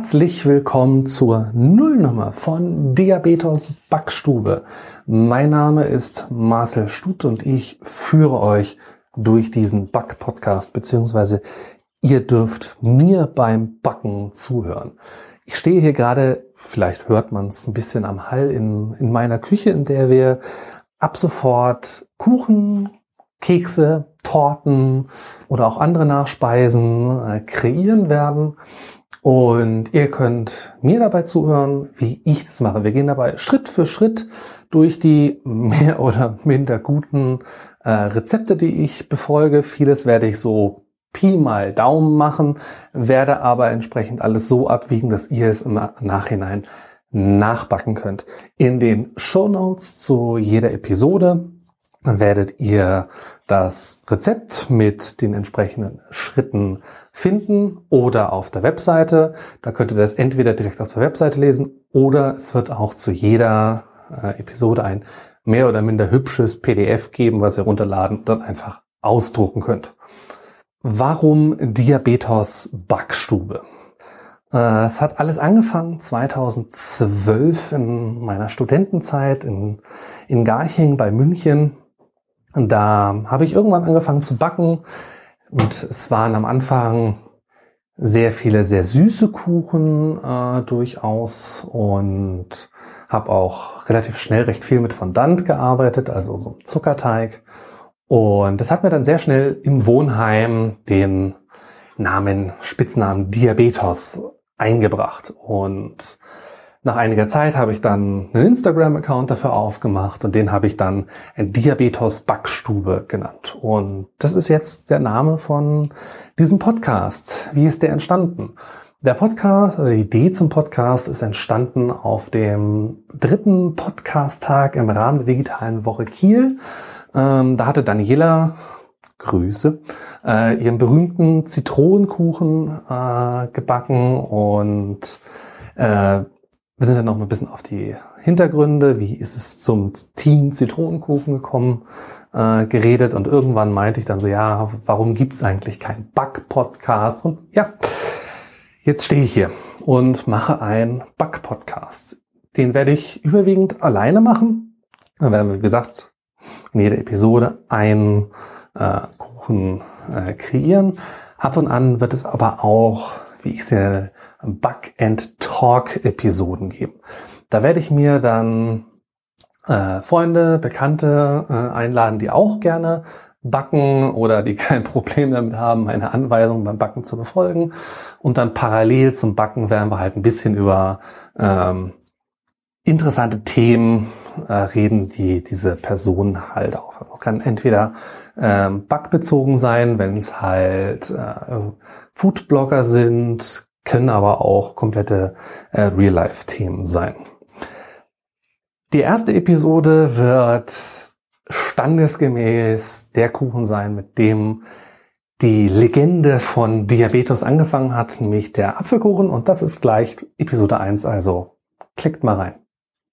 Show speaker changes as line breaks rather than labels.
Herzlich willkommen zur Nullnummer von Diabetes Backstube. Mein Name ist Marcel Stut und ich führe euch durch diesen Back-Podcast, beziehungsweise ihr dürft mir beim Backen zuhören. Ich stehe hier gerade, vielleicht hört man es ein bisschen am Hall, in, in meiner Küche, in der wir ab sofort Kuchen, Kekse, Torten oder auch andere Nachspeisen äh, kreieren werden. Und ihr könnt mir dabei zuhören, wie ich das mache. Wir gehen dabei Schritt für Schritt durch die mehr oder minder guten äh, Rezepte, die ich befolge. Vieles werde ich so Pi mal Daumen machen, werde aber entsprechend alles so abwiegen, dass ihr es im Nachhinein nachbacken könnt. In den Show Notes zu jeder Episode werdet ihr das Rezept mit den entsprechenden Schritten finden oder auf der Webseite. Da könnt ihr das entweder direkt auf der Webseite lesen oder es wird auch zu jeder äh, Episode ein mehr oder minder hübsches PDF geben, was ihr runterladen und dann einfach ausdrucken könnt. Warum Diabetes Backstube? Äh, es hat alles angefangen 2012 in meiner Studentenzeit in, in Garching bei München. Und da habe ich irgendwann angefangen zu backen und es waren am Anfang sehr viele sehr süße Kuchen äh, durchaus und habe auch relativ schnell recht viel mit Fondant gearbeitet, also so Zuckerteig. Und das hat mir dann sehr schnell im Wohnheim den Namen, Spitznamen Diabetes eingebracht. Und nach einiger Zeit habe ich dann einen Instagram-Account dafür aufgemacht und den habe ich dann Diabetes Backstube genannt. Und das ist jetzt der Name von diesem Podcast. Wie ist der entstanden? Der Podcast, also die Idee zum Podcast ist entstanden auf dem dritten Podcast-Tag im Rahmen der digitalen Woche Kiel. Ähm, da hatte Daniela Grüße, äh, ihren berühmten Zitronenkuchen äh, gebacken und äh, wir sind dann noch mal ein bisschen auf die Hintergründe, wie ist es zum Team Zitronenkuchen gekommen, äh, geredet und irgendwann meinte ich dann so, ja, warum gibt's eigentlich keinen Back-Podcast? Und ja, jetzt stehe ich hier und mache einen Back-Podcast. Den werde ich überwiegend alleine machen. Dann werden wir, wie gesagt, in jeder Episode einen äh, Kuchen äh, kreieren. Ab und an wird es aber auch, wie ich sehe, Bug and Talk Episoden geben. Da werde ich mir dann äh, Freunde, Bekannte äh, einladen, die auch gerne backen oder die kein Problem damit haben, meine Anweisungen beim Backen zu befolgen. Und dann parallel zum Backen werden wir halt ein bisschen über ähm, interessante Themen äh, reden, die diese Person halt auf. Das kann entweder ähm, bugbezogen sein, wenn es halt äh, Foodblogger sind, können aber auch komplette äh, Real-Life-Themen sein. Die erste Episode wird standesgemäß der Kuchen sein, mit dem die Legende von Diabetes angefangen hat, nämlich der Apfelkuchen. Und das ist gleich Episode 1, also klickt mal rein.